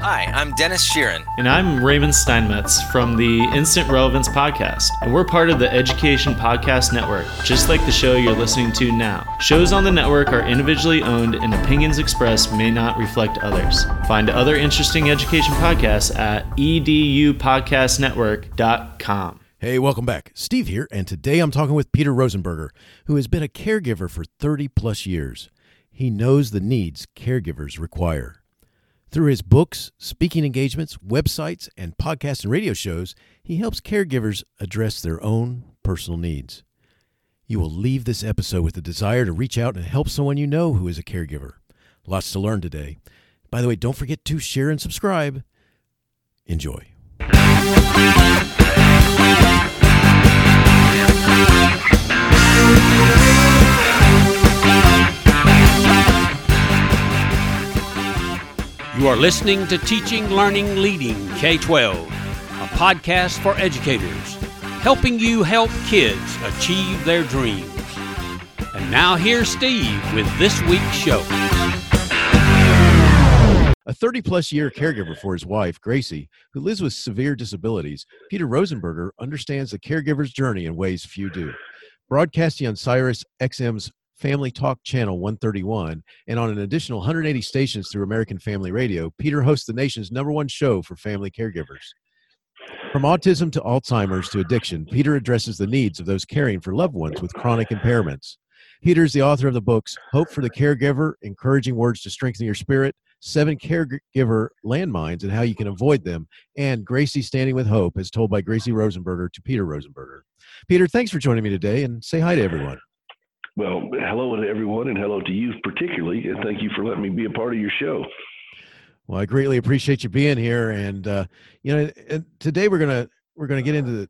Hi, I'm Denis Sheeran. And I'm Raymond Steinmetz from the Instant Relevance Podcast. And we're part of the Education Podcast Network, just like the show you're listening to now. Shows on the network are individually owned, and opinions expressed may not reflect others. Find other interesting education podcasts at edupodcastnetwork.com. Hey, welcome back. Steve here, and today I'm talking with Peter Rosenberger, who has been a caregiver for 30 plus years. He knows the needs caregivers require. Through his books, speaking engagements, websites, and podcasts and radio shows, he helps caregivers address their own personal needs. You will leave this episode with a desire to reach out and help someone you know who is a caregiver. Lots to learn today. By the way, don't forget to share and subscribe. Enjoy. You are listening to Teaching, Learning, Leading K 12, a podcast for educators, helping you help kids achieve their dreams. And now here's Steve with this week's show. A 30 plus year caregiver for his wife, Gracie, who lives with severe disabilities, Peter Rosenberger understands the caregiver's journey in ways few do. Broadcasting on Sirius XM's Family Talk Channel 131, and on an additional 180 stations through American Family Radio, Peter hosts the nation's number one show for family caregivers. From autism to Alzheimer's to addiction, Peter addresses the needs of those caring for loved ones with chronic impairments. Peter is the author of the books Hope for the Caregiver, Encouraging Words to Strengthen Your Spirit, Seven Caregiver Landmines and How You Can Avoid Them, and Gracie Standing with Hope, as told by Gracie Rosenberger to Peter Rosenberger. Peter, thanks for joining me today and say hi to everyone. Well, hello to everyone, and hello to you particularly, and thank you for letting me be a part of your show. Well, I greatly appreciate you being here, and uh, you know, today we're gonna we're gonna get into the,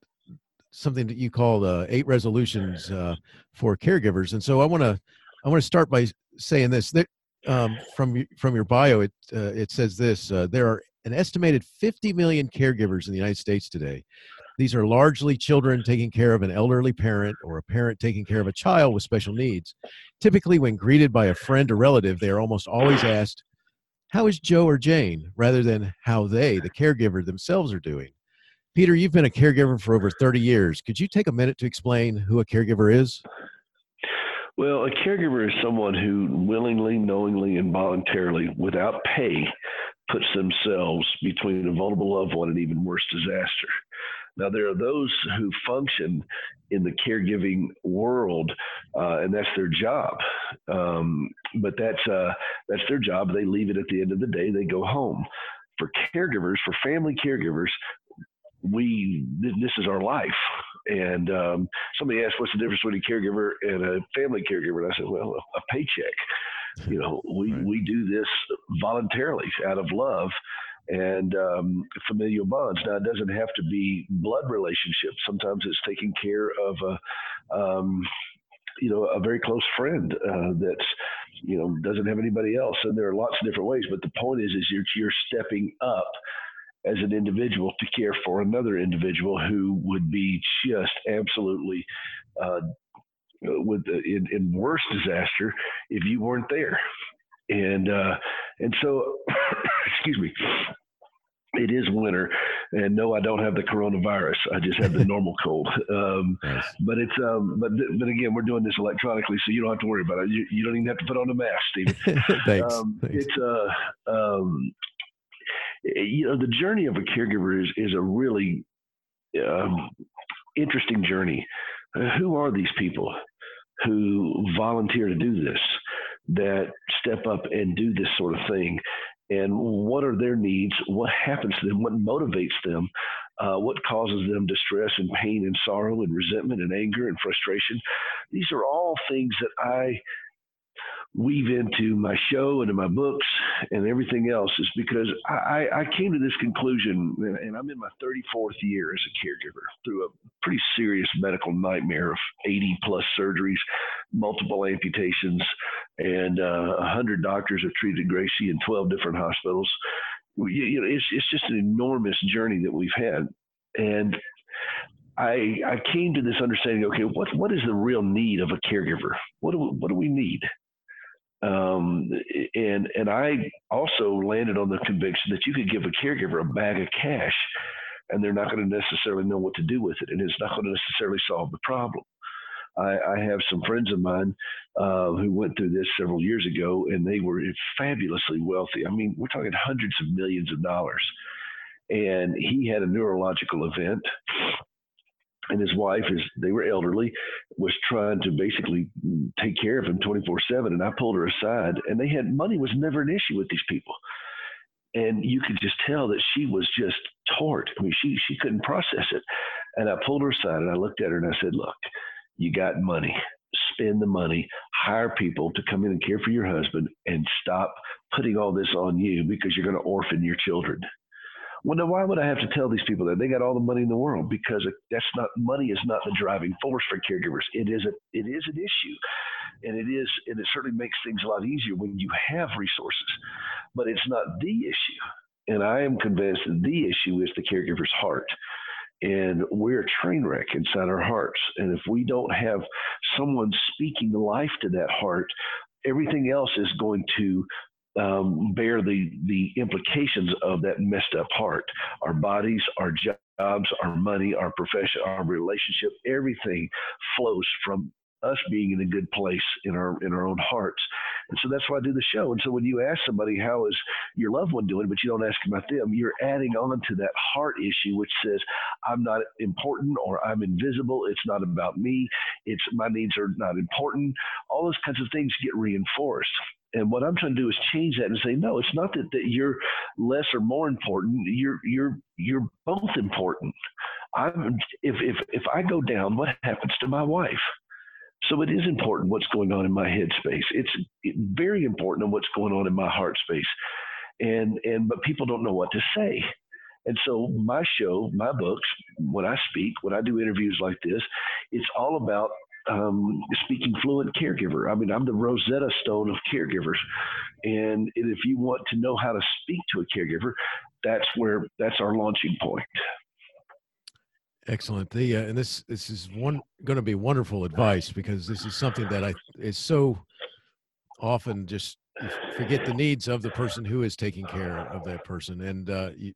something that you call uh, eight resolutions uh, for caregivers, and so I want to I want to start by saying this that um, from from your bio it uh, it says this uh, there are an estimated 50 million caregivers in the United States today. These are largely children taking care of an elderly parent or a parent taking care of a child with special needs. Typically, when greeted by a friend or relative, they are almost always asked, How is Joe or Jane? rather than how they, the caregiver themselves, are doing. Peter, you've been a caregiver for over 30 years. Could you take a minute to explain who a caregiver is? Well, a caregiver is someone who willingly, knowingly, and voluntarily, without pay, puts themselves between a vulnerable loved one and even worse disaster. Now, there are those who function in the caregiving world, uh, and that's their job. Um, but that's uh, that's their job. They leave it at the end of the day. They go home. For caregivers, for family caregivers, we this is our life. And um, somebody asked, "What's the difference between a caregiver and a family caregiver?" And I said, "Well, a paycheck. You know, we right. we do this voluntarily out of love." And um, familial bonds. Now, it doesn't have to be blood relationships. Sometimes it's taking care of a, um, you know, a very close friend uh, that's, you know, doesn't have anybody else. And there are lots of different ways. But the point is, is you're, you're stepping up as an individual to care for another individual who would be just absolutely uh, with in, in worse disaster if you weren't there and uh, and so excuse me it is winter and no i don't have the coronavirus i just have the normal cold um, nice. but it's um, but but again we're doing this electronically so you don't have to worry about it you, you don't even have to put on a mask Stephen. Thanks. Um, Thanks. it's uh um, you know the journey of a caregiver is is a really um, interesting journey uh, who are these people who volunteer to do this that step up and do this sort of thing? And what are their needs, what happens to them, what motivates them, uh, what causes them distress and pain and sorrow and resentment and anger and frustration. These are all things that I weave into my show and in my books and everything else is because I, I came to this conclusion, and I'm in my 34th year as a caregiver through a pretty serious medical nightmare of 80 plus surgeries, multiple amputations, and uh, 100 doctors have treated Gracie in 12 different hospitals. You know, it's, it's just an enormous journey that we've had. And I, I came to this understanding. Okay, what what is the real need of a caregiver? What do what do we need? Um, and and I also landed on the conviction that you could give a caregiver a bag of cash, and they're not going to necessarily know what to do with it, and it's not going to necessarily solve the problem. I, I have some friends of mine uh, who went through this several years ago, and they were fabulously wealthy. I mean, we're talking hundreds of millions of dollars. And he had a neurological event and his wife is they were elderly was trying to basically take care of him 24 7 and i pulled her aside and they had money was never an issue with these people. And you could just tell that she was just taught i mean she she couldn't process it. And i pulled her aside and i looked at her and i said look you got money. Spend the money. Hire people to come in and care for your husband and stop putting all this on you because you're going to orphan your children well, then why would I have to tell these people that they got all the money in the world? Because that's not money is not the driving force for caregivers. It is a it is an issue, and it is and it certainly makes things a lot easier when you have resources, but it's not the issue. And I am convinced that the issue is the caregiver's heart. And we're a train wreck inside our hearts. And if we don't have someone speaking life to that heart, everything else is going to um, bear the the implications of that messed up heart. Our bodies, our jobs, our money, our profession, our relationship, everything flows from us being in a good place in our in our own hearts. And so that's why I do the show. And so when you ask somebody how is your loved one doing, but you don't ask about them, you're adding on to that heart issue which says I'm not important or I'm invisible. It's not about me. It's my needs are not important. All those kinds of things get reinforced. And what I'm trying to do is change that and say, no, it's not that, that you're less or more important. You're you're you're both important. I'm if if if I go down, what happens to my wife? So it is important what's going on in my head space. It's very important what's going on in my heart space. And and but people don't know what to say. And so my show, my books, when I speak, when I do interviews like this, it's all about um, speaking fluent caregiver. I mean, I'm the Rosetta Stone of caregivers, and if you want to know how to speak to a caregiver, that's where that's our launching point. Excellent. The uh, and this this is one going to be wonderful advice because this is something that I is so often just forget the needs of the person who is taking care of that person. And uh, you,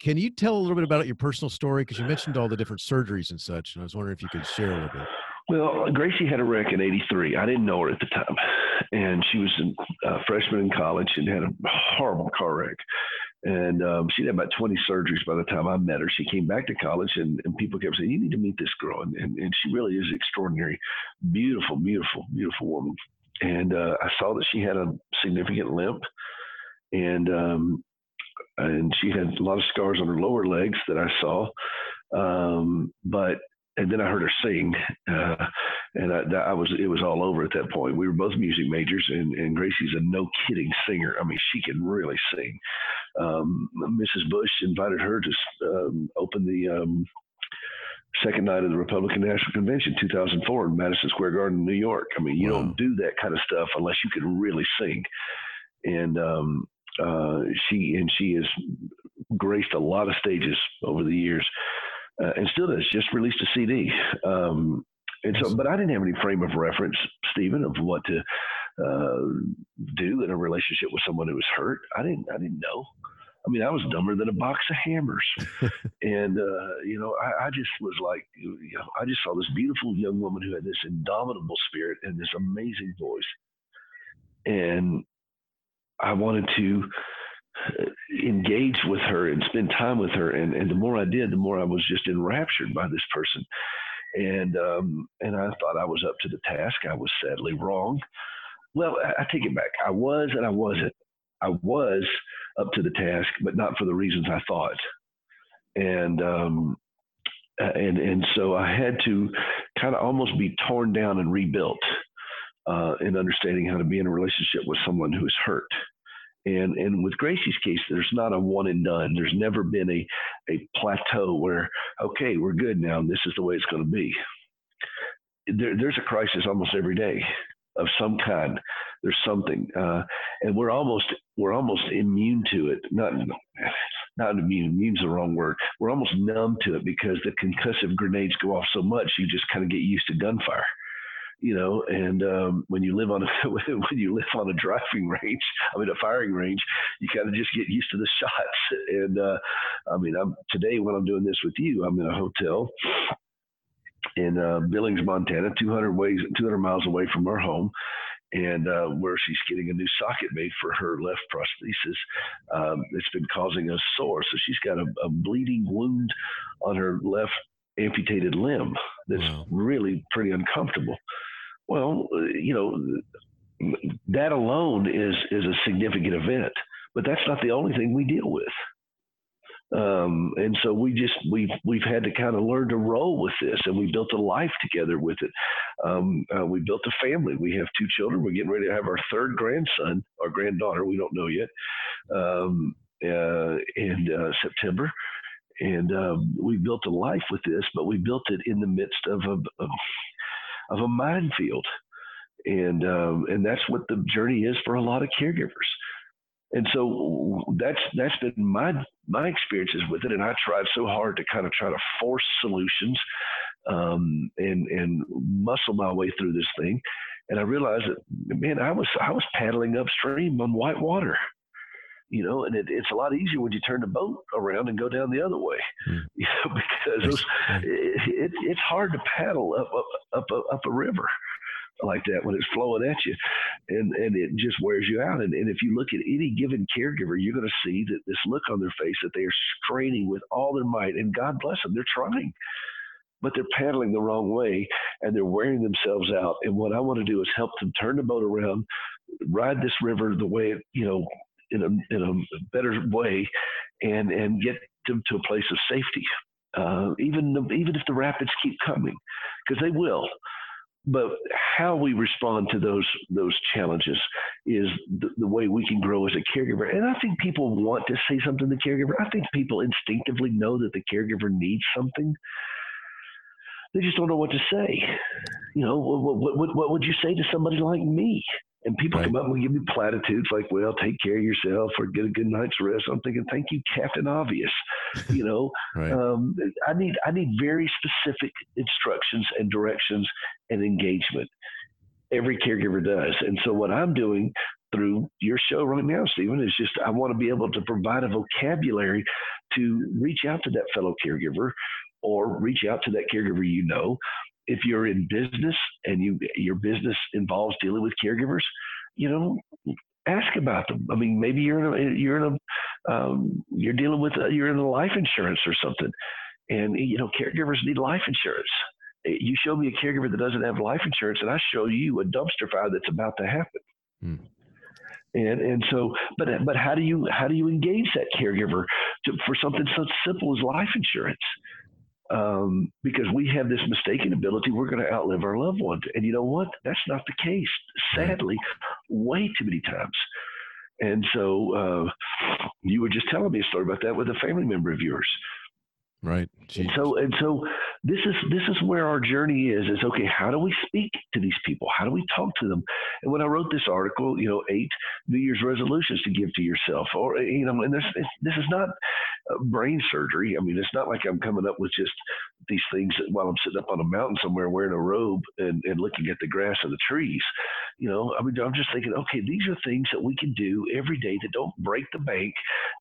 can you tell a little bit about your personal story because you mentioned all the different surgeries and such, and I was wondering if you could share a little bit. Well, Gracie had a wreck in '83. I didn't know her at the time, and she was a uh, freshman in college and had a horrible car wreck. And um, she'd had about 20 surgeries by the time I met her. She came back to college, and, and people kept saying, "You need to meet this girl." And, and, and she really is extraordinary, beautiful, beautiful, beautiful woman. And uh, I saw that she had a significant limp, and um, and she had a lot of scars on her lower legs that I saw. Um, but and then I heard her sing, uh, and I, that, I, was it was all over at that point. We were both music majors, and, and Gracie's a no kidding singer. I mean, she can really sing. Um, Mrs. Bush invited her to um, open the um, second night of the Republican National Convention, 2004, in Madison Square Garden, New York. I mean, you wow. don't do that kind of stuff unless you can really sing. And um, uh, she and she has graced a lot of stages over the years uh, and still does. Just released a CD. Um, and so, but I didn't have any frame of reference, Stephen, of what to uh, do in a relationship with someone who was hurt. I didn't. I didn't know. I mean, I was dumber than a box of hammers, and uh, you know, I, I, just was like, you know, I just saw this beautiful young woman who had this indomitable spirit and this amazing voice, and I wanted to engage with her and spend time with her. And, and the more I did, the more I was just enraptured by this person. And um, and I thought I was up to the task. I was sadly wrong. Well, I, I take it back. I was and I wasn't. I was up to the task, but not for the reasons I thought. And um, and and so I had to kind of almost be torn down and rebuilt uh, in understanding how to be in a relationship with someone who is hurt. And and with Gracie's case, there's not a one and done. There's never been a a plateau where okay, we're good now, this is the way it's going to be. There, there's a crisis almost every day of some kind. There's something, uh, and we're almost we're almost immune to it. Not not immune. Immune's the wrong word. We're almost numb to it because the concussive grenades go off so much, you just kind of get used to gunfire. You know. And um, when you live on a when you live on a driving range, I mean a firing range, you kind of just get used to the shots. And uh, I mean, I'm today when I'm doing this with you, I'm in a hotel in uh, Billings, Montana, 200 ways, 200 miles away from our home, and uh, where she's getting a new socket made for her left prosthesis. Um, it's been causing a sore, so she's got a, a bleeding wound on her left amputated limb that's wow. really pretty uncomfortable. Well, uh, you know, that alone is is a significant event, but that's not the only thing we deal with. Um, and so we just we've we've had to kind of learn to roll with this, and we built a life together with it. Um, uh, we built a family. We have two children. We're getting ready to have our third grandson our granddaughter. We don't know yet. Um, uh, in uh, September, and um, we built a life with this, but we built it in the midst of a of, a minefield, and um, and that's what the journey is for a lot of caregivers. And so that's that's been my my experiences with it, and I tried so hard to kind of try to force solutions um, and and muscle my way through this thing. And I realized that man, I was I was paddling upstream on white water you know, and it, it's a lot easier when you turn the boat around and go down the other way, mm. you know, because it, it, it's hard to paddle up up up up a river like that when it's flowing at you, and and it just wears you out. And and if you look at any given caregiver, you're going to see that this look on their face that they are straining with all their might, and God bless them, they're trying. But they're paddling the wrong way and they're wearing themselves out. And what I want to do is help them turn the boat around, ride this river the way you know, in a in a better way, and and get them to a place of safety. Uh, even even if the rapids keep coming, because they will. But how we respond to those those challenges is the, the, way we can grow as a caregiver. And I think people want to say something to the caregiver. I think people instinctively know that the caregiver needs something. They just don't know what to say. You know, what, what, what, what would you say to somebody like me? And people right. come up and give me platitudes like, well, take care of yourself or get a good night's rest. I'm thinking, thank you, Captain Obvious. You know, right. um, I need, I need very specific instructions and directions and engagement. Every caregiver does. And so what I'm doing through your show right now, Stephen, is just, I want to be able to provide a vocabulary to reach out to that fellow caregiver or reach out to that caregiver you know if you're in business and you your business involves dealing with caregivers, you know, ask about them. I mean, maybe you're in a you're in a um, you're dealing with a, you're in a life insurance or something, and you know, caregivers need life insurance. You show me a caregiver that doesn't have life insurance, and I show you a dumpster fire that's about to happen. Hmm. And and so, but but how do you how do you engage that caregiver to, for something so simple as life insurance? Um, because we have this mistaken ability we're going to outlive our loved ones. And you know what? That's not the case, sadly, way too many times. And so uh, you were just telling me a story about that with a family member of yours. Right. And so and so this is this is where our journey is is okay, how do we speak to these people? How do we talk to them? And when I wrote this article, you know, eight New Year's resolutions to give to yourself or you know, and this this is not uh, brain surgery. I mean, it's not like I'm coming up with just these things while I'm sitting up on a mountain somewhere wearing a robe and, and looking at the grass and the trees. You know, I mean, I'm just thinking, okay, these are things that we can do every day that don't break the bank,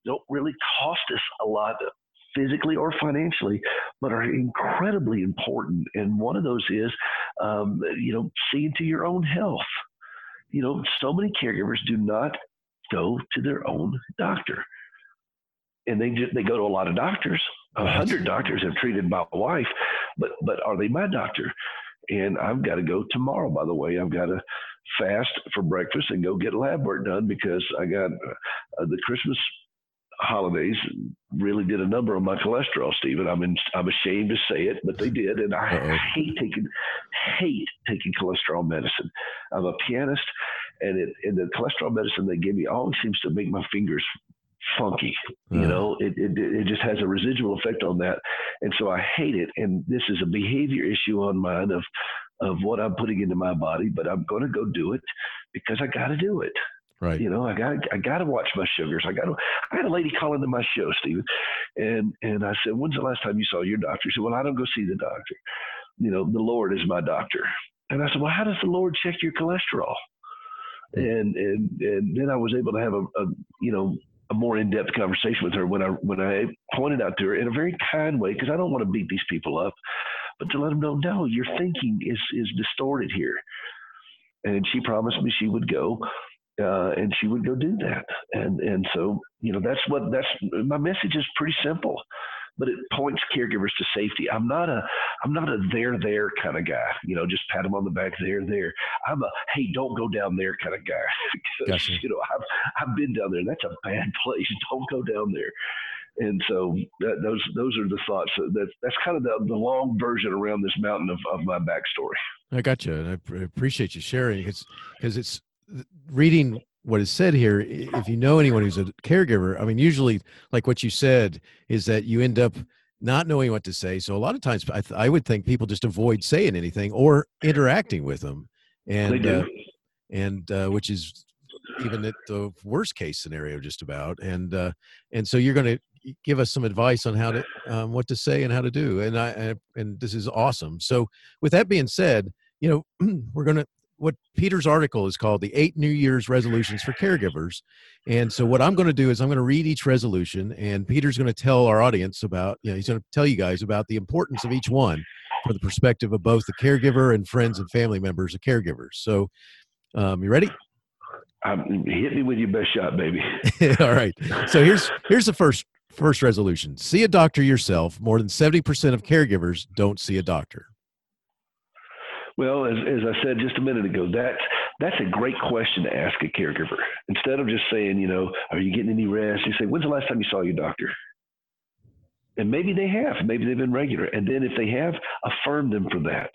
don't really cost us a lot physically or financially, but are incredibly important. And one of those is, um, you know, seeing to your own health. You know, so many caregivers do not go to their own doctor and they just, they go to a lot of doctors. A hundred doctors have treated my wife, but but are they my doctor? And I've got to go tomorrow. By the way, I've got to fast for breakfast and go get lab work done because I got uh, the Christmas holidays really did a number on my cholesterol, Stephen. I'm in, I'm ashamed to say it, but they did, and I Uh-oh. hate taking hate taking cholesterol medicine. I'm a pianist, and it and the cholesterol medicine they give me always seems to make my fingers funky. You mm. know, it, it, it just has a residual effect on that. And so I hate it. And this is a behavior issue on mine of, of what I'm putting into my body, but I'm going to go do it because I got to do it. Right. You know, I got I got to watch my sugars. I got to. I had a lady call into my show, Stephen, and and I said, "When's the last time you saw your doctor?" She said, "Well, I don't go see the doctor. You know, the Lord is my doctor." And I said, well, how does the Lord check your cholesterol? Hmm. And and and then I was able to have a, a you know a more in-depth conversation with her when I when I pointed out to her in a very kind way because I don't want to beat these people up, but to let them know, no, your thinking is is distorted here. And she promised me she would go, uh, and she would go do that. And and so you know that's what that's my message is pretty simple but it points caregivers to safety. I'm not a I'm not a there there kind of guy. You know, just pat them on the back there there. I'm a hey, don't go down there kind of guy. gotcha. You know, I've I've been down there. That's a bad place. Don't go down there. And so that, those those are the thoughts. That that's kind of the, the long version around this mountain of, of my backstory. I got you, and I appreciate you sharing because because it's reading what is said here if you know anyone who's a caregiver i mean usually like what you said is that you end up not knowing what to say. So a lot of times i, th- I would think people just avoid saying anything or interacting with them. And uh, and uh, which is even at the worst case scenario just about. And uh, and so you're going to give us some advice on how to um, what to say and how to do. And i and, and this is awesome. So with that being said you know we're going to what Peter's article is called the eight New Year's resolutions for caregivers. And so what I'm going to do is I'm going to read each resolution and Peter's going to tell our audience about, you know, he's going to tell you guys about the importance of each one from the perspective of both the caregiver and friends and family members of caregivers. So um, you ready? Um, hit me with your best shot, baby. All right. So here's here's the first first resolution. See a doctor yourself. More than 70% of caregivers don't see a doctor. Well, as, as I said just a minute ago, that's that's a great question to ask a caregiver. Instead of just saying, you know, are you getting any rest? You say, when's the last time you saw your doctor? And maybe they have, maybe they've been regular. And then if they have, affirm them for that.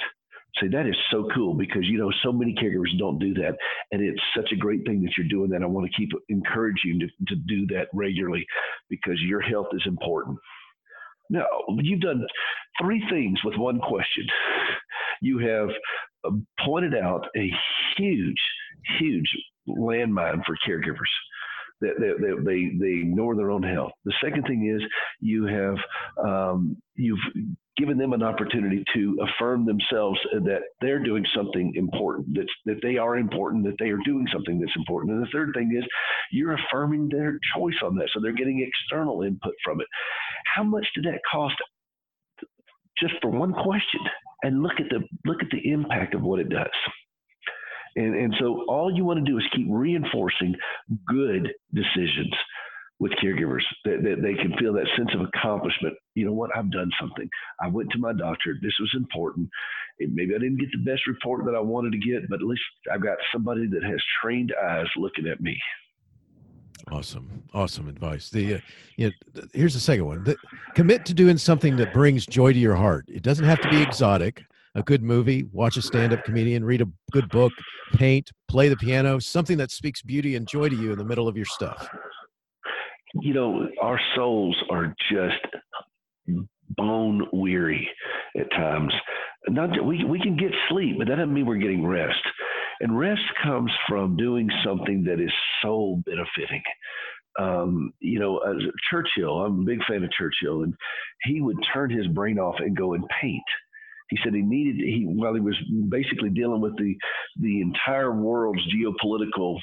Say that is so cool because you know so many caregivers don't do that, and it's such a great thing that you're doing that. I want to keep encouraging you to, to do that regularly because your health is important. No, you've done three things with one question you have uh, pointed out a huge, huge landmine for caregivers. That they, they, ignore their own health. The second thing is you have um, you've given them an opportunity to affirm themselves that they're doing something important, that that they are important, that they are doing something that's important. And the third thing is you're affirming their choice on that, so they're getting external input from it. How much did that cost? Just for one question, and look at the look at the impact of what it does. And, and so all you want to do is keep reinforcing good decisions with caregivers that, that they can feel that sense of accomplishment. You know what? I've done something. I went to my doctor. This was important. maybe I didn't get the best report that I wanted to get, but at least I've got somebody that has trained eyes looking at me. Awesome, awesome advice. The uh, you know, here's the second one: the, commit to doing something that brings joy to your heart. It doesn't have to be exotic. A good movie, watch a stand-up comedian, read a good book, paint, play the piano, something that speaks beauty and joy to you in the middle of your stuff. You know, our souls are just bone weary at times. Not we we can get sleep, but that doesn't mean we're getting rest. And rest comes from doing something that is soul benefiting. Um, you know, uh, Churchill, I'm a big fan of Churchill, and he would turn his brain off and go and paint. He said he needed he while he was basically dealing with the the entire world's geopolitical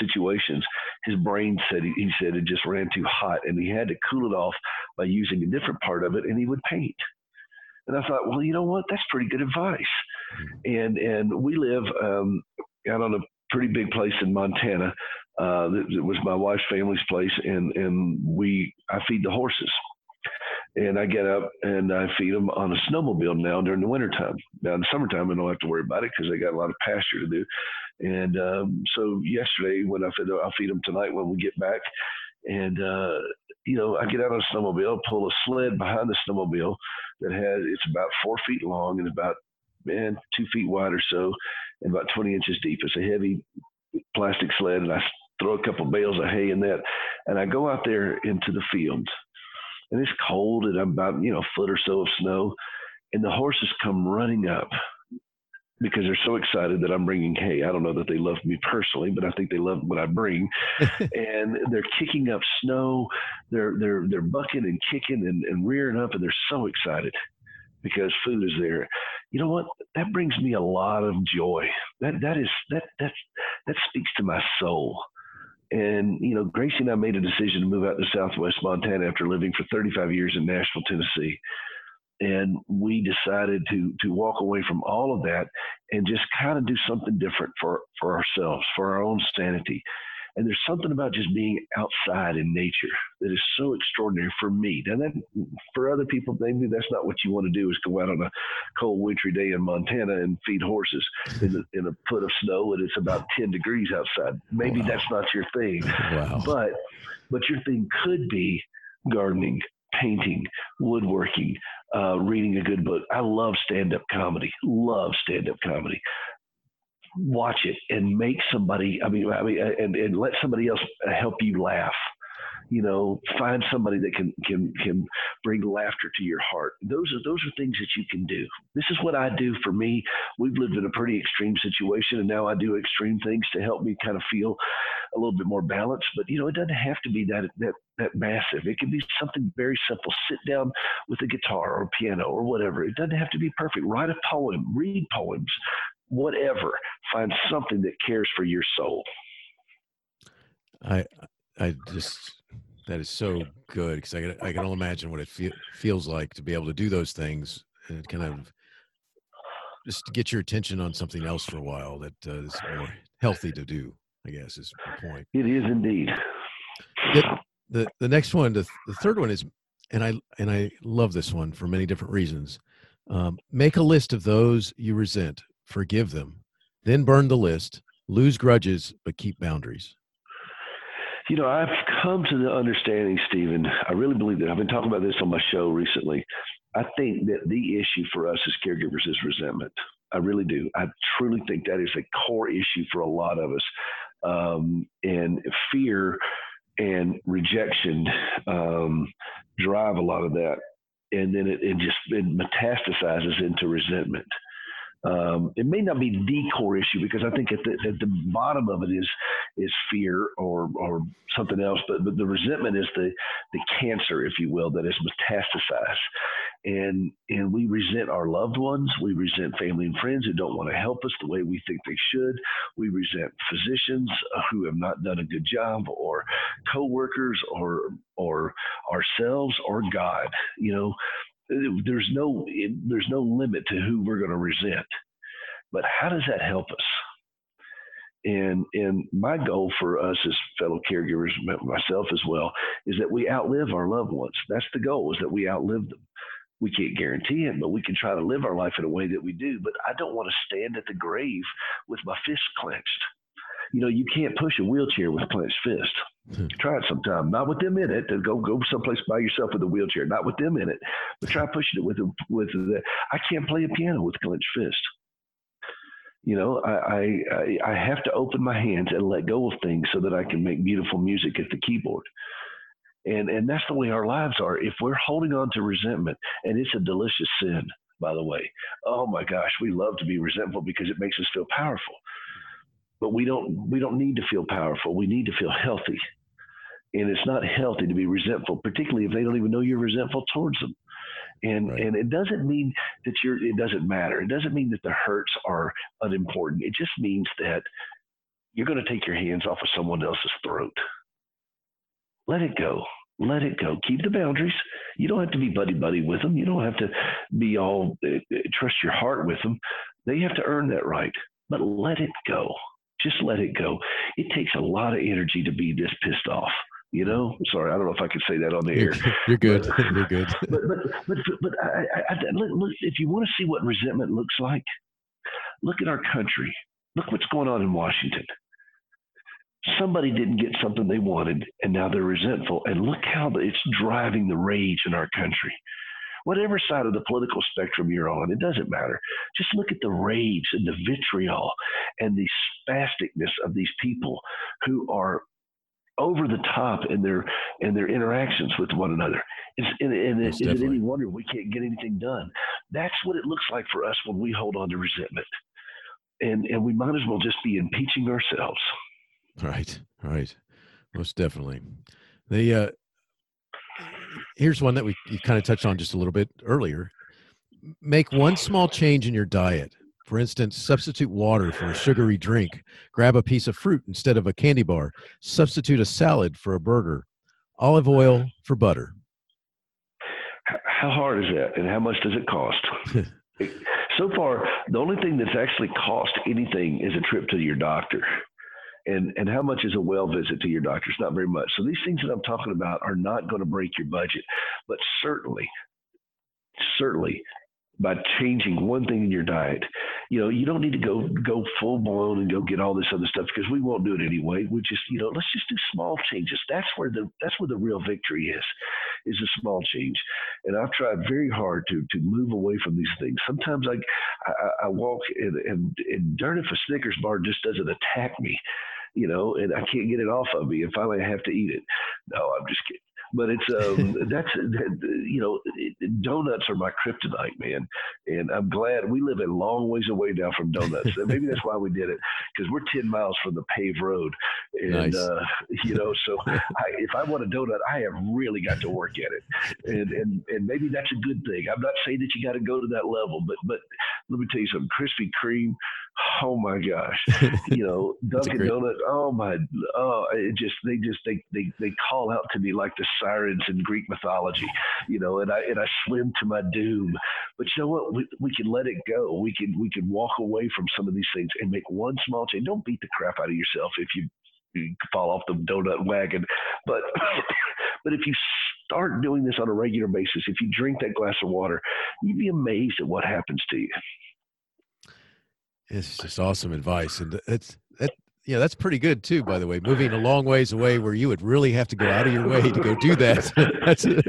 situations, his brain said he said it just ran too hot, and he had to cool it off by using a different part of it, and he would paint. And I thought, well, you know what? That's pretty good advice. And and we live um, out on a pretty big place in Montana. Uh, it was my wife's family's place, and and we I feed the horses, and I get up and I feed them on a snowmobile now during the wintertime. Now in the summertime, I don't have to worry about it because they got a lot of pasture to do. And um, so yesterday, when I fed, I'll feed them tonight when we get back. And uh, you know, I get out on a snowmobile, pull a sled behind the snowmobile that has it's about four feet long and about man two feet wide or so, and about 20 inches deep. It's a heavy plastic sled, and I throw a couple of bales of hay in that, and I go out there into the fields, and it's cold, and I'm about you know a foot or so of snow, and the horses come running up because they're so excited that I'm bringing hay. I don't know that they love me personally, but I think they love what I bring. and they're kicking up snow. They're they're they're bucking and kicking and, and rearing up, and they're so excited. because food is there. You know what? That brings me a lot of joy. That that is that that that speaks to my soul. And you know, Gracie and I made a decision to move out to Southwest Montana after living for 35 years in Nashville, Tennessee. And we decided to to walk away from all of that and just kind of do something different for for ourselves, for our own sanity. And there's something about just being outside in nature that is so extraordinary for me. And then for other people, maybe that's not what you want to do is go out on a cold wintry day in Montana and feed horses in, the, in a foot of snow and it's about 10 degrees outside. Maybe wow. that's not your thing. Wow. But, but your thing could be gardening, painting, woodworking, uh, reading a good book. I love stand up comedy. Love stand up comedy watch it and make somebody i mean i mean and, and let somebody else help you laugh you know find somebody that can can can bring laughter to your heart. Those are those are things that you can do. This is what i do for me. We've lived in a pretty extreme situation and now i do extreme things to help me kind of feel a little bit more balanced. But you know it doesn't have to be that that that massive. It can be something very simple. Sit down with a guitar or piano or whatever. It doesn't have to be perfect. Write a poem. Read poems. Whatever. Find something that cares for your soul. I I just that is so good because I can I can only imagine what it fe- feels like to be able to do those things and kind of just get your attention on something else for a while that uh, is more healthy to do. I guess is the point. It is indeed. The, the the next one, the the third one is, and I and I love this one for many different reasons. Um, make a list of those you resent forgive them, then burn the list, lose grudges, but keep boundaries? You know, I've come to the understanding, Stephen. I really believe that. I've been talking about this on my show recently. I think that the issue for us as caregivers is resentment. I really do. I truly think that is a core issue for a lot of us. Um, and fear and rejection um, drive a lot of that. And then it, it just it metastasizes into resentment. Um, it may not be the core issue because I think at the at the bottom of it is is fear or or something else, but, but the resentment is the the cancer, if you will, that is metastasized. And and we resent our loved ones, we resent family and friends who don't want to help us the way we think they should. We resent physicians who have not done a good job, or coworkers, or or ourselves, or God. You know, there's no there's no limit to who we're going to resent. But how does that help us? And and my goal for us as fellow caregivers myself as well is that we outlive our loved ones. That's the goal is that we outlive them. We can't guarantee it but we can try to live our life in a way that we do. But i don't want to stand at the grave with my fist clenched you know, you can't push a wheelchair with clenched fist. Hmm. Try it sometime. Not with them in it. Go go someplace by yourself with a wheelchair. Not with them in it. But try pushing it with a, with the. I can't play a piano with clenched fist. You know, I, I I have to open my hands and let go of things so that I can make beautiful music at the keyboard. And and that's the way our lives are. If we're holding on to resentment, and it's a delicious sin, by the way. Oh my gosh, we love to be resentful because it makes us feel powerful but we don't we don't need to feel powerful. We need to feel healthy. And it's not healthy to be resentful, particularly if they don't even know you're resentful towards them. And right. and it doesn't mean that you're it doesn't matter. It doesn't mean that the hurts are unimportant. It just means that you're going to take your hands off of someone else's throat. Let it go. Let it go. Keep the boundaries. You don't have to be buddy buddy with them. You don't have to be all uh, trust your heart with them. They have to earn that right. But let it go just let it go. It takes a lot of energy to be this pissed off. You know, sorry, I don't know if I could say that on the air. You're good. But, You're good. but but but but I, I, I, look, if you want to see what resentment looks like, look at our country. Look what's going on in Washington. Somebody didn't get something they wanted, and now they're resentful. And look how it's driving the rage in our country whatever side of the political spectrum you're on, it doesn't matter. Just look at the rage and the vitriol and the spasticness of these people who are over the top in their in their interactions with one another. It's, and, and is it any wonder we can't get anything done? That's what it looks like for us when we hold on to resentment, and and we might as well just be impeaching ourselves. Right, right, most definitely. The uh, here's one that we you kind of touched on just a little bit earlier. Make one small change in your diet. For instance, substitute water for a sugary drink. Grab a piece of fruit instead of a candy bar. Substitute a salad for a burger. Olive oil for butter. How hard is that, and how much does it cost? so far, the only thing that's actually cost anything is a trip to your doctor. And, and how much is a well visit to your doctor? It's not very much. So these things that I'm talking about are not going to break your budget, but certainly, certainly by changing one thing in your diet. You know, you don't need to go go full blown and go get all this other stuff because we won't do it anyway. We just, you know, let's just do small changes. That's where the that's where the real victory is, is a small change. And I've tried very hard to to move away from these things. Sometimes I I, I walk and, and and darn if a Snickers bar just doesn't attack me you know, and I can't get it off of me, and finally I have to eat it. No, I'm just kidding but it's um, that's you know donuts are my kryptonite, man, and I'm glad we live a long ways away now from donuts. maybe that's why we did it because we're ten miles from the paved road, and nice. uh, you know, so I, if I want a donut, I have really got to work at it, and and and maybe that's a good thing. I'm not saying that you got to go to that level, but but let me tell you something: Krispy Kreme oh my gosh, you know, Dunkin' Donuts. Oh my, oh, it just they just they they they call out to me like the sirens in Greek mythology, you know, and I and I swim to my doom. But you know what? We we can let it go. We can we can walk away from some of these things and make one small change. Don't beat the crap out of yourself if you, you fall off the donut wagon, but but if you start doing this on a regular basis, if you drink that glass of water, you'd be amazed at what happens to you. It's just awesome advice, and it's that yeah, that's pretty good too. By the way, moving a long ways away where you would really have to go out of your way to go do that. that's a,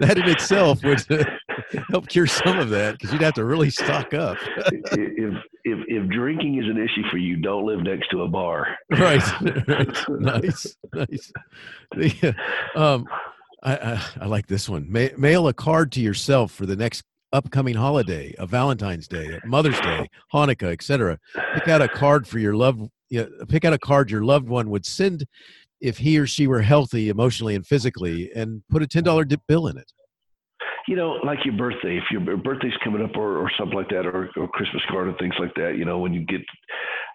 that in itself would help cure some of that because you'd have to really stock up. if, if if drinking is an issue for you, don't live next to a bar. Right. right. Nice. Nice. The, um, I, I, I like this one. mail a card to yourself for the next upcoming holiday, a Valentine's Day, a Mother's Day, Hanukkah, etc. Pick out a card for your love. You know, pick out a card your loved one would send if he or she were healthy emotionally and physically, and put a ten dollar bill in it. You know, like your birthday, if your birthday's coming up or, or something like that, or, or Christmas card or things like that. You know, when you get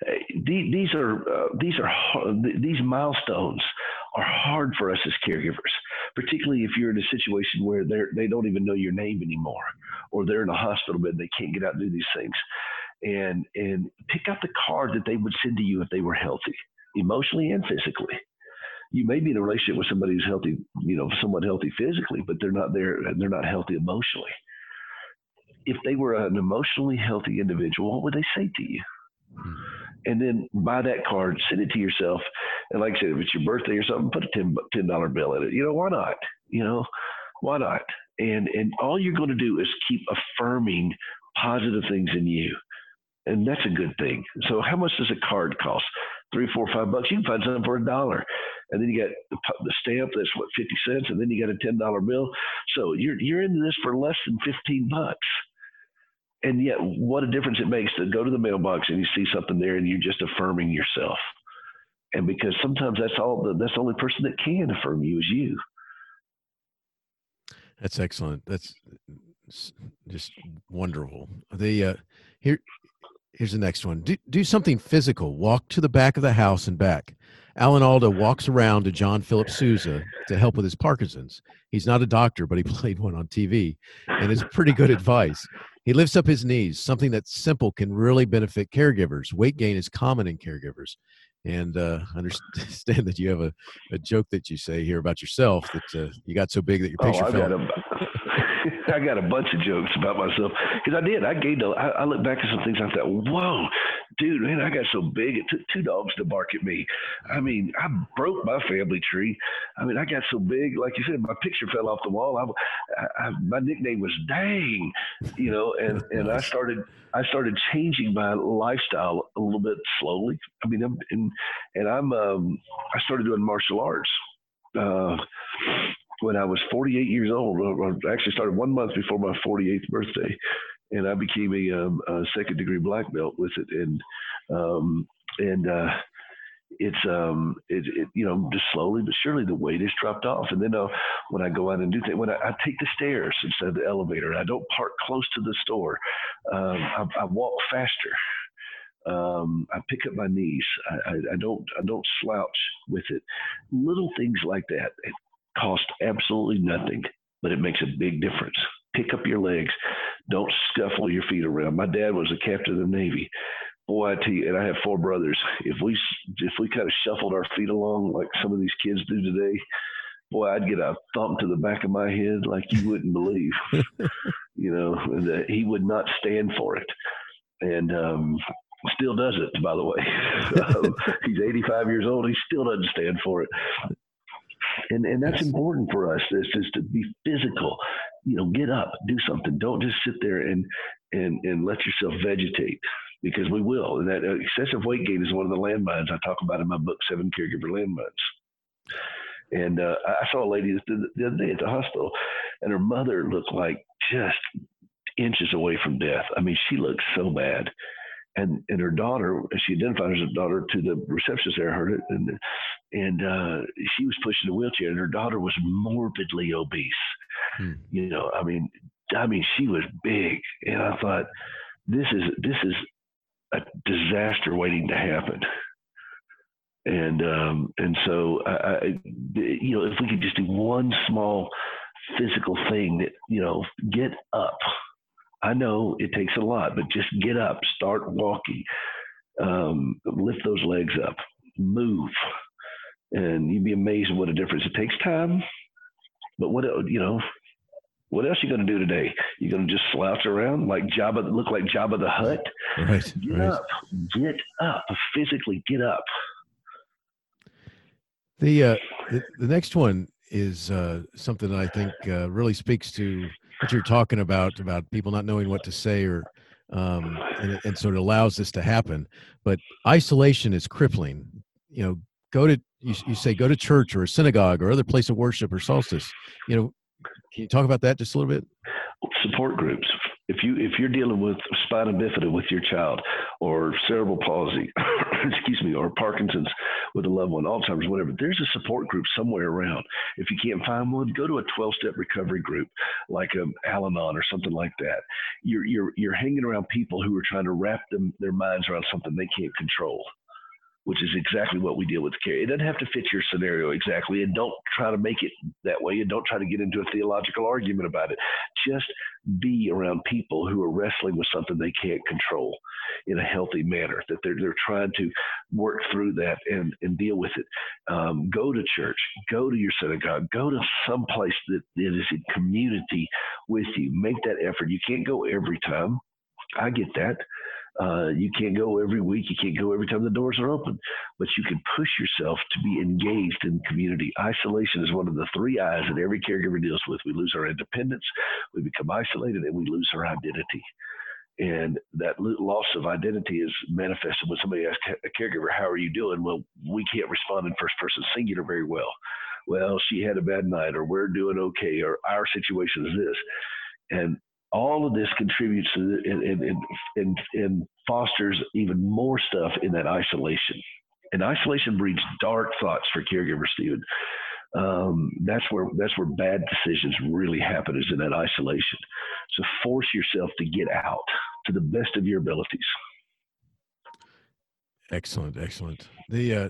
uh, these are uh, these are these milestones are hard for us as caregivers particularly if you're in a situation where they're they don't even know your name anymore, or they're in a hospital bed they can't get out and do these things, and and pick out the card that they would send to you if they were healthy, emotionally and physically. You may be in a relationship with somebody who's healthy, you know, somewhat healthy physically, but they're not there. They're not healthy emotionally. If they were an emotionally healthy individual, what would they say to you? Hmm and then buy that card, send it to yourself. And like I said, if it's your birthday or something, put a ten ten dollar bill in it. You know, why not? You know, why not? And and all you're going to do is keep affirming positive things in you, and that's a good thing. So how much does a card cost? Three, four, five bucks. You can find something for a dollar, and then you got the, stamp. That's what fifty cents, and then you got a ten dollar bill. So you're you're into this for less than fifteen bucks and yet what a difference it makes to go to the mailbox and you see something there and you're just affirming yourself and because sometimes that's all the, that's the only person that can affirm you is you that's excellent that's just wonderful the uh here here's the next one do, do something physical walk to the back of the house and back alan alda walks around to john philip sousa to help with his parkinson's he's not a doctor but he played one on tv and it's pretty good advice he lifts up his knees, something that's simple can really benefit caregivers. Weight gain is common in caregivers. And uh, understand that you have a, a joke that you say here about yourself that uh, you got so big that your picture oh, fell. I got a bunch of jokes about myself because I did. I gained. I, I look back at some things. I thought, whoa, dude, man, I got so big. It took two dogs to bark at me. I mean, I broke my family tree. I mean, I got so big. Like you said, my picture fell off the wall. I, I, my nickname was Dang, you know, and and I started. I started changing my lifestyle a little bit slowly. I mean, I'm, and and I'm. Um, I started doing martial arts. Uh, when I was 48 years old. I actually started one month before my 48th birthday, and I became a, um, a second degree black belt with it. And um, and uh, it's um it, it, you know just slowly but surely the weight has dropped off and then uh, when i go out and do things when I, I, take the stairs instead of the elevator i don't park close to the store um, I, I, walk faster um, I pick up my knees. I, I, I, don't I don't slouch with it. Little things like that. Cost absolutely nothing, but it makes a big difference. Pick up your legs. Don't scuffle your feet around. My dad was a captain of the Navy. Boy, I tell you, and I have four brothers. If we if we kind of shuffled our feet along like some of these kids do today, boy, I'd get a thump to the back of my head like you wouldn't believe. you know, and uh, he would not stand for it. And um, still does it, by the way. um, he's 85 years old. He still doesn't stand for it. And, and that's important for us is just to be physical, you know, get up, do something. Don't just sit there and, and, and let yourself vegetate because we will. And that uh, excessive weight gain is one of the landmines I talk about in my book, Seven Caregiver Landmines. And uh, I saw a lady the other day at the hospital, and her mother looked like just inches away from death. I mean, she looked so bad and and her daughter, she identified as a daughter to the receptionist there, heard it, and and uh, she was pushing a wheelchair, and her daughter was morbidly obese. Hmm. You know, I mean, I mean, she was big, and I thought, this is this is a disaster waiting to happen. And um, and so I, I, you know, if we could just do one small physical thing that you know, get up I know it takes a lot, but just get up, start walking, um, lift those legs up, move, and you'd be amazed at what a difference it takes. Time, but what you know, what else are you going to do today? You're going to just slouch around like Jabba, look like Jabba the Hutt? Right. Get right. up, get up, physically get up. The uh, the, the next one is uh, something that I think uh, really speaks to what you're talking about about people not knowing what to say or um, and, and so it allows this to happen but isolation is crippling you know go to you, you say go to church or a synagogue or other place of worship or solstice. You know can you talk about that just a little bit? Support groups. If you if you're dealing with spina bifida with your child or cerebral palsy excuse me or parkinson's with a loved one alzheimer's whatever there's a support group somewhere around. If you can't find one go to a 12-step recovery group like um, al-anon or something like that. You're you're you're hanging around people who are trying to wrap them their minds around something they can't control which is exactly what we deal with care. It doesn't have to fit your scenario exactly, and don't try to make it that way, and don't try to get into a theological argument about it. Just be around people who are wrestling with something they can't control in a healthy manner. That they're they're trying to work through that and and deal with it. Um, go to church, go to your synagogue, go to some place that, that is in community with you. Make that effort. You can't go every time. I get that. Uh, you can't go every week. You can't go every time the doors are open, but you can push yourself to be engaged in community. Isolation is one of the three I's that every caregiver deals with. We lose our independence, we become isolated, and we lose our identity. And that loss of identity is manifested when somebody asks a caregiver, How are you doing? Well, we can't respond in first person singular very well. Well, she had a bad night, or we're doing okay, or our situation is this. And all of this contributes to and, and, and, and fosters even more stuff in that isolation. And isolation breeds dark thoughts for caregivers, Stephen. Um, that's where that's where bad decisions really happen is in that isolation. So force yourself to get out to the best of your abilities. Excellent, excellent. The uh,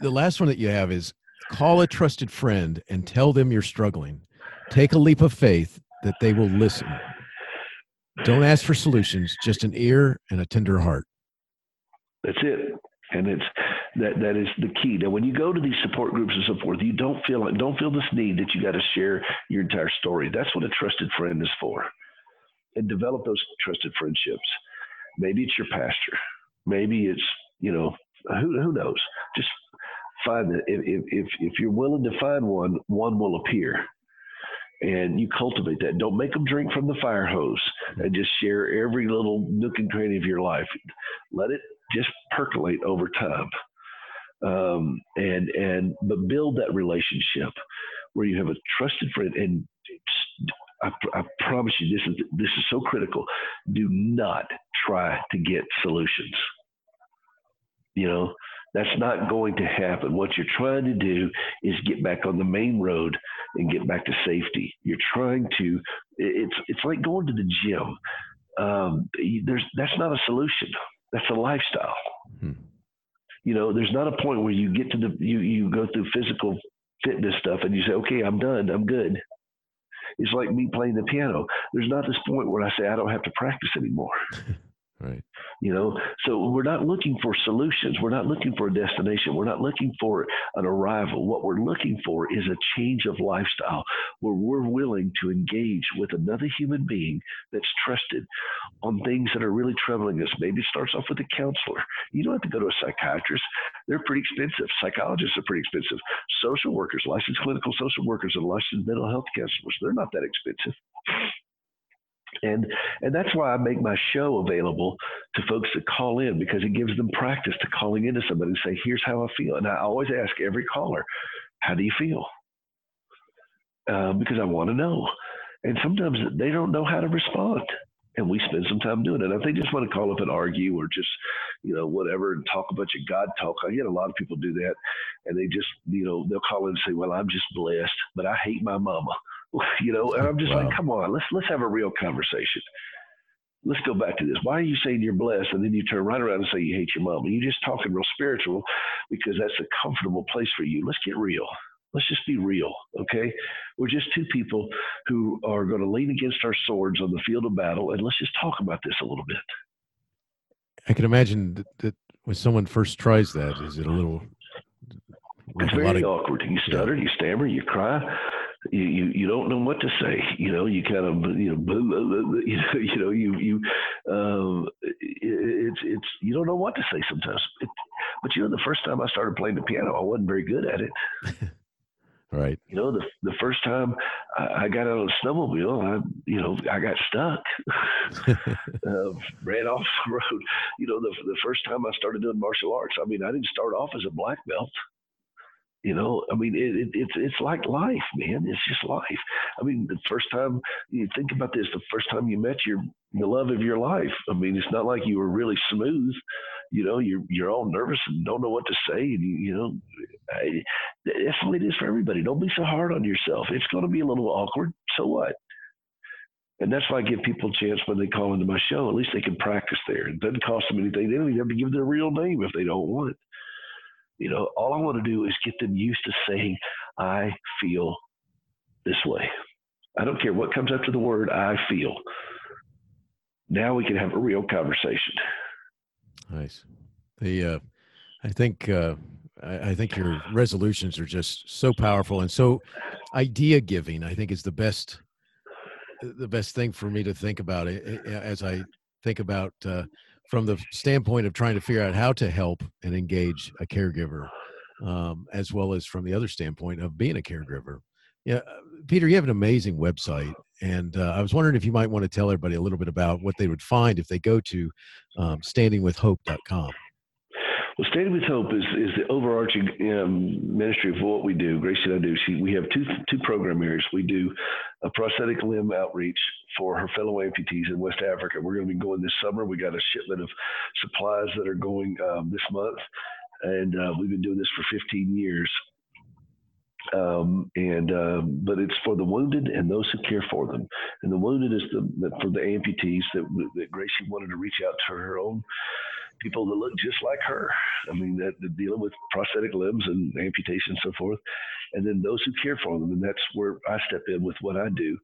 the last one that you have is call a trusted friend and tell them you're struggling. Take a leap of faith that they will listen. Don't ask for solutions, just an ear and a tender heart. That's it. And it's that that is the key. Now when you go to these support groups and so forth, you don't feel like don't feel this need that you got to share your entire story. That's what a trusted friend is for. And develop those trusted friendships. Maybe it's your pastor. Maybe it's, you know, who who knows? Just find that if if if you're willing to find one, one will appear and you cultivate that. Don't make them drink from the fire hose and just share every little nook and cranny of your life. Let it just percolate over time. Um, and and but build that relationship where you have a trusted friend and I, I, promise you this is this is so critical do not try to get solutions you know That's not going to happen. What you're trying to do is get back on the main road and get back to safety. You're trying to. It's it's like going to the gym. Um, there's that's not a solution. That's a lifestyle. Hmm. You know, there's not a point where you get to the you you go through physical fitness stuff and you say, okay, I'm done, I'm good. It's like me playing the piano. There's not this point where I say I don't have to practice anymore. Right. You know, so we're not looking for solutions. We're not looking for a destination. We're not looking for an arrival. What we're looking for is a change of lifestyle where we're willing to engage with another human being that's trusted on things that are really troubling us. Maybe it starts off with a counselor. You don't have to go to a psychiatrist. They're pretty expensive. Psychologists are pretty expensive. Social workers, licensed clinical social workers, and licensed mental health counselors, they're not that expensive and and that's why I make my show available to folks that call in because it gives them practice to calling into somebody and say, "Here's how I feel," and I always ask every caller, "How do you feel?" Uh, because I want to know, and sometimes they don't know how to respond, and we spend some time doing it. If they just want to call up and argue or just you know whatever and talk a bunch of God talk, I get a lot of people do that, and they just you know they'll call in and say, "Well, I'm just blessed, but I hate my mama." you know, and I'm just wow. like, come on, let's let's have a real conversation. Let's go back to this. Why are you saying you're blessed and then you turn right around and say you hate your mom? You're just talking real spiritual because that's a comfortable place for you. Let's get real. Let's just be real, okay? We're just two people who are going to lean against our swords on the field of battle, and let's just talk about this a little bit. I can imagine that, that when someone first tries that, is it a little? It's very awkward. You stutter, yeah. you stammer, you cry you, you, you don't know what to say. You know, you kind of you know blah, blah, blah, you know you know you you um, it's it's you don't know what to say sometimes. It, but you know, the first time I started playing the piano, I wasn't very good at it. right. You know, the the first time I, I got on a snowmobile, I you know I got stuck, uh, ran off the road. You know, the the first time I started doing martial arts, I mean, I didn't start off as a black belt. You know, I mean, it, it, it's it's like life, man. It's just life. I mean, the first time you think about this, the first time you met your the love of your life. I mean, it's not like you were really smooth. You know, you're you're all nervous and don't know what to say, and you you know, I, that's the way it is for everybody. Don't be so hard on yourself. It's going to be a little awkward. So what? And that's why I give people a chance when they call into my show. At least they can practice there. It doesn't cost them anything. They don't even have to give their real name if they don't want it. You know, all I want to do is get them used to saying, I feel this way. I don't care what comes after the word, I feel. Now we can have a real conversation. Nice. The, uh, I think, uh, I, I think your resolutions are just so powerful and so idea giving. I think is the best, the best thing for me to think about it as I think about uh, from the standpoint of trying to figure out how to help and engage a caregiver, um, as well as from the other standpoint of being a caregiver. Yeah, Peter, you have an amazing website, and uh, I was wondering if you might want to tell everybody a little bit about what they would find if they go to um, standingwithhope.com. Well, Standing with Hope is, is the overarching um, ministry of what we do. Gracie and I do. She, we have two two program areas. We do a prosthetic limb outreach for her fellow amputees in West Africa. We're going to be going this summer. We got a shipment of supplies that are going um, this month, and uh, we've been doing this for 15 years. Um, and uh, but it's for the wounded and those who care for them. And the wounded is the, the for the amputees that that Gracie wanted to reach out to her own people that look just like her. I mean, that, dealing with prosthetic limbs and amputation and so forth, and then those who care for them, and that's where I step in with what I do.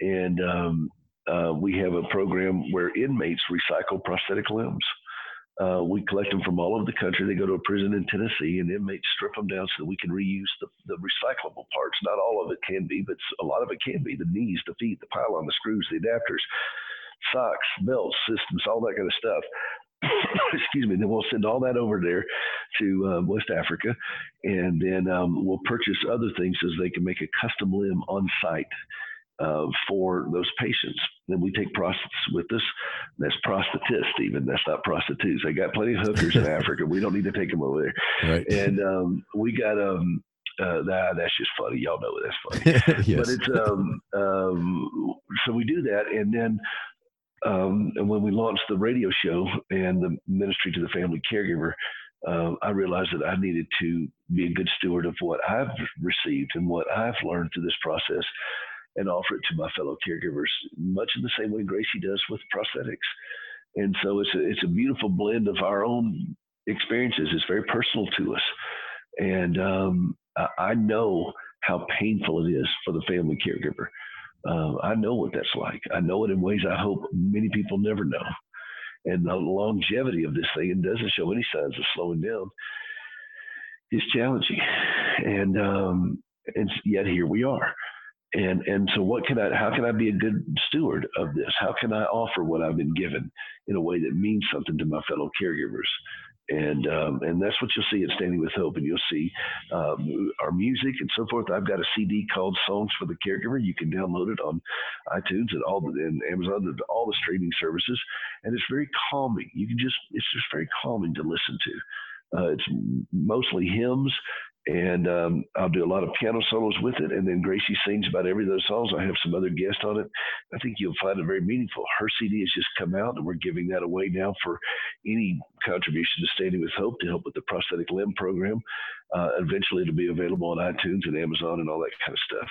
And um, uh, we have a program where inmates recycle prosthetic limbs. Uh, we collect them from all over the country. They go to a prison in Tennessee, and inmates strip them down so that we can reuse the, the recyclable parts. Not all of it can be, but a lot of it can be the knees, the feet, the pylon, the screws, the adapters, socks, belts, systems, all that kind of stuff. excuse me, then we'll send all that over there to uh, West Africa, and then um, we'll purchase other things so they can make a custom limb on site uh, for those patients. Then we take prostitutes with us. That's prosthetist, even. That's not prostitutes. They got plenty of hookers in Africa. We don't need to take them over there. Right. And um, we got um, uh, that, that's just funny. Y'all know that's funny. yes. But it's um, um, so we do that, and then um, and when we launched the radio show and the ministry to the family caregiver, uh, I realized that I needed to be a good steward of what I've received and what I've learned through this process and offer it to my fellow caregivers, much in the same way Gracie does with prosthetics. And so it's a, it's a beautiful blend of our own experiences. It's very personal to us. And um, I know how painful it is for the family caregiver. Uh, I know what that's like. I know it in ways I hope many people never know. And the longevity of this thing, it doesn't show any signs of slowing down, is challenging. And um, and yet here we are. And and so what can I how can I be a good steward of this? How can I offer what I've been given in a way that means something to my fellow caregivers? And um, and that's what you'll see at Standing with Hope, and you'll see um, our music and so forth. I've got a CD called Songs for the Caregiver. You can download it on iTunes and all the and Amazon and all the streaming services, and it's very calming. You can just it's just very calming to listen to. Uh, it's mostly hymns and um, I'll do a lot of piano solos with it. And then Gracie sings about every of those songs. I have some other guests on it. I think you'll find it very meaningful. Her CD has just come out, and we're giving that away now for any contribution to Standing with Hope to help with the prosthetic limb program. Uh, eventually, it'll be available on iTunes and Amazon and all that kind of stuff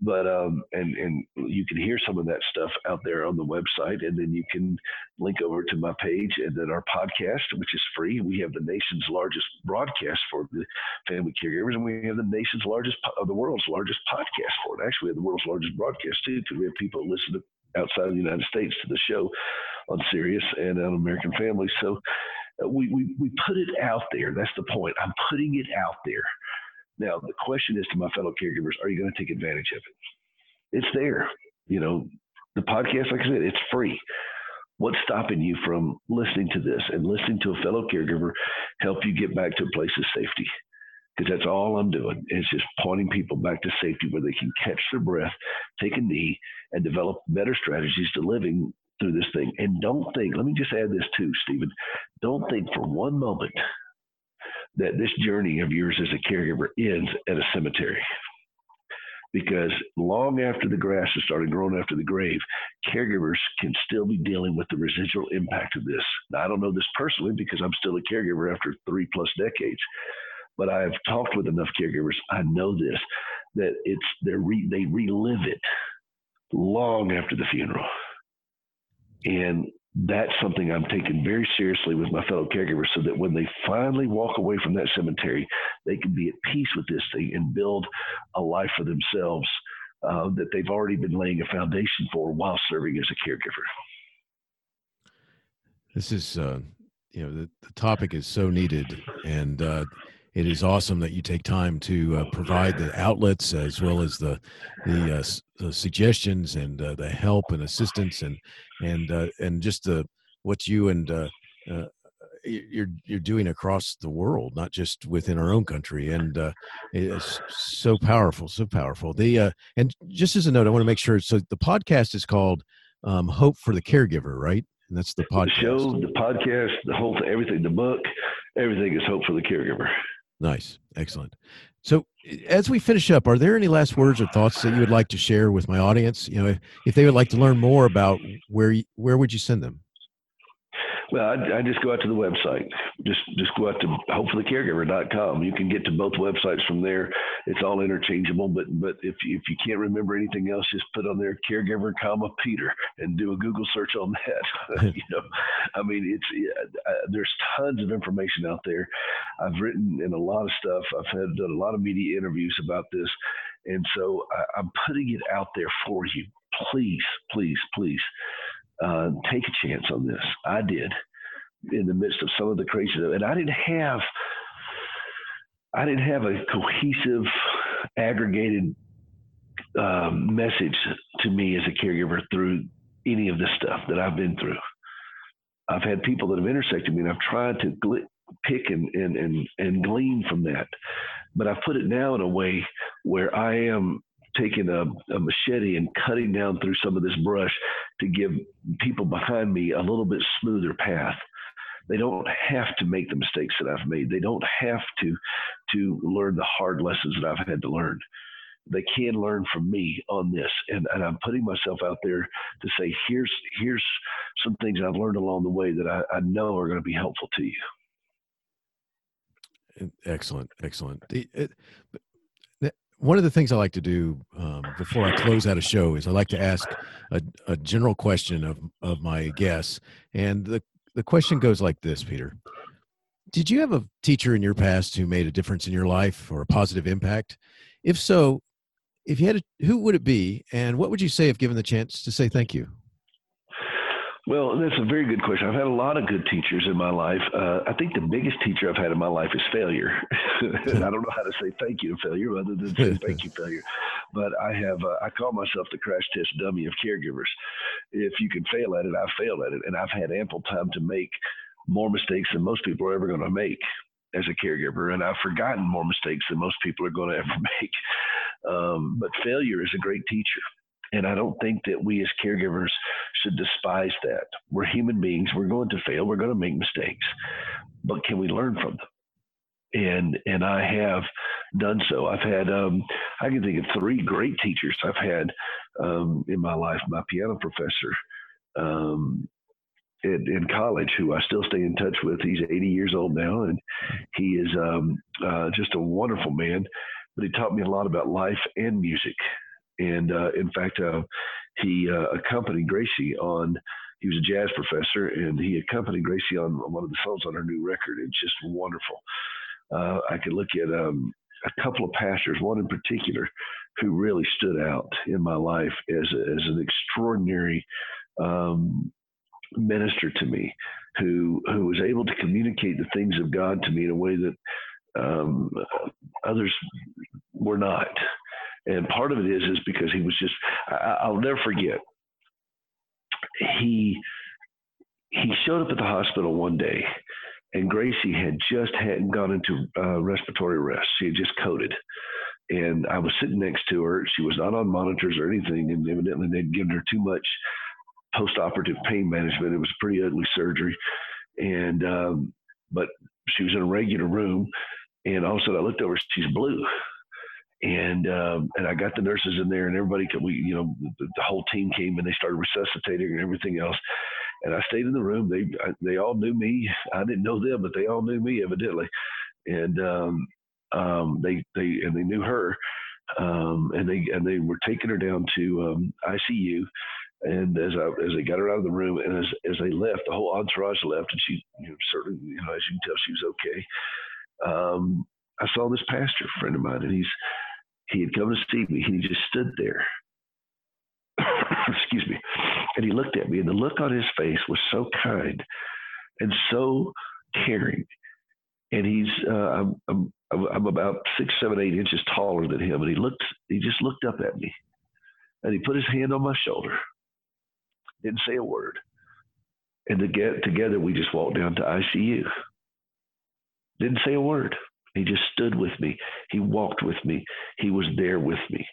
but um, and and you can hear some of that stuff out there on the website, and then you can link over to my page and then our podcast, which is free. We have the nation's largest broadcast for the family caregivers, and we have the nation's largest, uh, the world's largest podcast for it. Actually, we have the world's largest broadcast too, because we have people listen to outside of the United States to the show on Sirius and on American Family. So uh, we, we we put it out there. That's the point. I'm putting it out there now, the question is to my fellow caregivers, are you going to take advantage of it? It's there. You know, the podcast, like I said, it's free. What's stopping you from listening to this and listening to a fellow caregiver help you get back to a place of safety? Because that's all I'm doing is just pointing people back to safety where they can catch their breath, take a knee, and develop better strategies to living through this thing. And don't think, let me just add this too, Stephen. Don't think for one moment that this journey of yours as a caregiver ends at a cemetery. Because long after the grass has started growing after the grave, caregivers can still be dealing with the residual impact of this. Now, I don't know this personally because I'm still a caregiver after three plus decades, but I've talked with enough caregivers. I know this that it's re, they relive it long after the funeral, and that's something I'm taking very seriously with my fellow caregivers so that when they finally walk away from that cemetery, they can be at peace with this thing and build a life for themselves uh, that they've already been laying a foundation for while serving as a caregiver. This is, uh, you know, the, the topic is so needed. And, uh, it is awesome that you take time to uh, provide the outlets as well as the the, uh, the suggestions and uh, the help and assistance and and uh, and just the what you and uh, uh, you're you're doing across the world, not just within our own country, and it's so powerful, so powerful. The and just as a note, I want to make sure. So the podcast is called um, "Hope for the Caregiver," right? And that's the podcast. The show, the podcast, the whole everything, the book, everything is hope for the caregiver. Nice. Excellent. So, eh, as we finish up, are there any last words or thoughts that you would like to share with my audience? You know, if, if they would like to learn more about where, where would you send them? Well, I, I, just go out to the website. Just just go out to hopeforthecaregiver.com. You can get to both websites from there. It's all interchangeable. But but if if you can't remember anything else, just put on there caregiver, comma Peter, and do a Google search on that. you know, I mean, it's uh, there's tons of information out there. I've written in a lot of stuff. I've had done a lot of media interviews about this, and so I, I'm putting it out there for you. Please, please, please uh, take a chance on this. I did in the midst of some of the craziness, and I didn't have I didn't have a cohesive, aggregated um, message to me as a caregiver through any of this stuff that I've been through. I've had people that have intersected me, and I've tried to gl- pick and, and and and glean from that, but I've put it now in a way where I am taking a, a, machete and cutting down through some of this brush to give people behind me a little bit smoother path. They don't have to make the mistakes that I've made. They don't have to to learn the hard lessons that I've had to learn. They can learn from me on this, and, and I'm putting myself out there to say, here's here's some things I've learned along the way that I, I know are going to be helpful to you. Excellent, excellent. The, it, one of the things I like to do um, before I close out a show is I like to ask a, a general question of, of my guests. And the, the question goes like this, Peter. Did you have a teacher in your past who made a difference in your life or a positive impact? If so, if you had a, who would it be and what would you say if given the chance to say thank you? Well, that's a very good question. I've had a lot of good teachers in my life. Uh, I think the biggest teacher I've had in my life is failure. and I don't know how to say thank you to failure other than say thank you, failure. But I have, uh, I call myself the crash test dummy of caregivers. If you can fail at it, I've failed at it. And I've had ample time to make more mistakes than most people are ever going to make as a caregiver. And I've forgotten more mistakes than most people are going to ever make. Um, but failure is a great teacher. And I don't think that we as caregivers should despise that. We're human beings. We're going to fail. We're going to make mistakes. But can we learn from them? And and I have done so. I've had um, I can think of three great teachers I've had um, in my life. My piano professor um, in, in, college, who I still stay in touch with. He's 80 years old now, and he is um, uh, just a wonderful man. But he taught me a lot about life and music. And uh, in fact, uh, he uh, accompanied Gracie on. He was a jazz professor, and he accompanied Gracie on one of the songs on her new record. It's just wonderful. Uh, I could look at um, a couple of pastors, one in particular, who really stood out in my life as as an extraordinary um, minister to me, who who was able to communicate the things of God to me in a way that um, others were not. And part of it is is because he was just I, will never forget. He he showed up at the hospital one day, and Gracie had just hadn't gone into uh, respiratory arrest. She had just coded, and I was sitting next to her. She was not on monitors or anything, and evidently they'd given her too much post-operative pain management. It was pretty ugly surgery, and um, but she was in a regular room, and all of a sudden I looked over. She's blue, and um, and I got the nurses in there, and everybody could we you know the, the, whole team came and they started resuscitating and everything else. And I stayed in the room. They I, they all knew me. I didn't know them, but they all knew me evidently, and um, um, they they and they knew her. Um, and they and they were taking her down to um, ICU. And as I, as they got her out of the room, and as as they left, the whole entourage left, and she you know, certainly you know as you can tell she was okay. Um, I saw this pastor friend of mine, and he's he had come to see me. He just stood there. Excuse me. And he looked at me, and the look on his face was so kind and so caring. And he's, uh, I'm, I'm, I'm about six, seven, eight inches taller than him. And he looked, he just looked up at me and he put his hand on my shoulder, didn't say a word. And to get together, we just walked down to ICU. Didn't say a word. He just stood with me. He walked with me. He was there with me.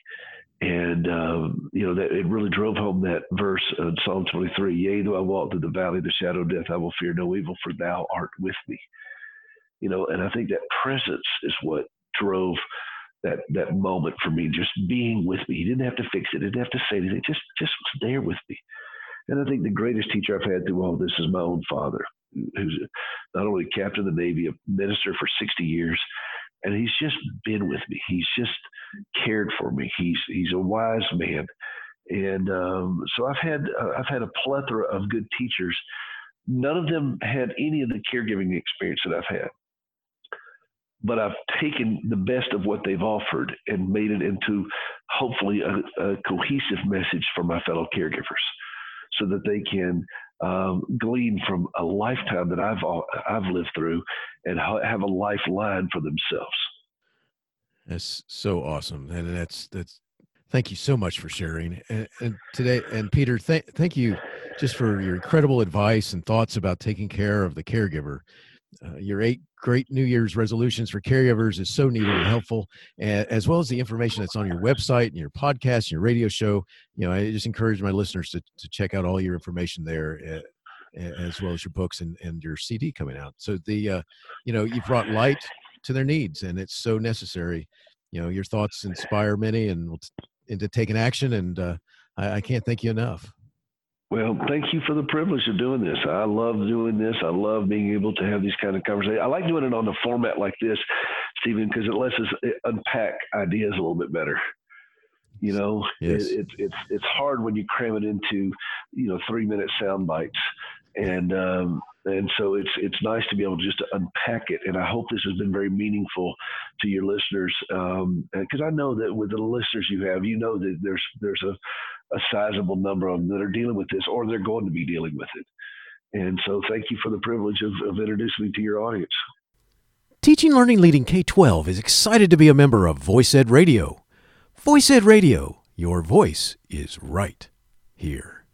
And, um, you know, that it really drove home that verse in Psalm 23 Yea, though I walk through the valley of the shadow of death, I will fear no evil, for thou art with me. You know, and I think that presence is what drove that that moment for me, just being with me. He didn't have to fix it, didn't have to say anything, just just was there with me. And I think the greatest teacher I've had through all this is my own father who's not only captain of the Navy, a minister for 60 years, and he's just been with me. He's just cared for me. He's he's a wise man, and um, so I've had uh, I've had a plethora of good teachers. None of them had any of the caregiving experience that I've had, but I've taken the best of what they've offered and made it into hopefully a, a cohesive message for my fellow caregivers, so that they can um, glean from a lifetime that I've I've lived through, and have a lifeline for themselves. That's so awesome, and that's that's. Thank you so much for sharing, and, and today, and Peter, th- thank you just for your incredible advice and thoughts about taking care of the caregiver. Uh, your eight great New Year's resolutions for caregivers is so needed and helpful, as well as the information that's on your website and your podcast and your radio show. You know, I just encourage my listeners to, to check out all your information there, uh, as well as your books and, and your CD coming out. So the, uh, you know, you've brought light to their needs, and it's so necessary. You know, your thoughts inspire many, and into taking action. And uh, I, I can't thank you enough. Well, thank you for the privilege of doing this. I love doing this. I love being able to have these kind of conversations. I like doing it on a format like this, Stephen, because it lets us unpack ideas a little bit better. You know, yes. it, it, it's it's hard when you cram it into you know three minute sound bites, and um, and so it's it's nice to be able just to unpack it. And I hope this has been very meaningful to your listeners, because um, I know that with the listeners you have, you know that there's there's a a sizable number of them that are dealing with this or they're going to be dealing with it. And so thank you for the privilege of, of introducing me to your audience. Teaching Learning Leading K 12 is excited to be a member of Voice Ed Radio. Voice Ed Radio, your voice is right here.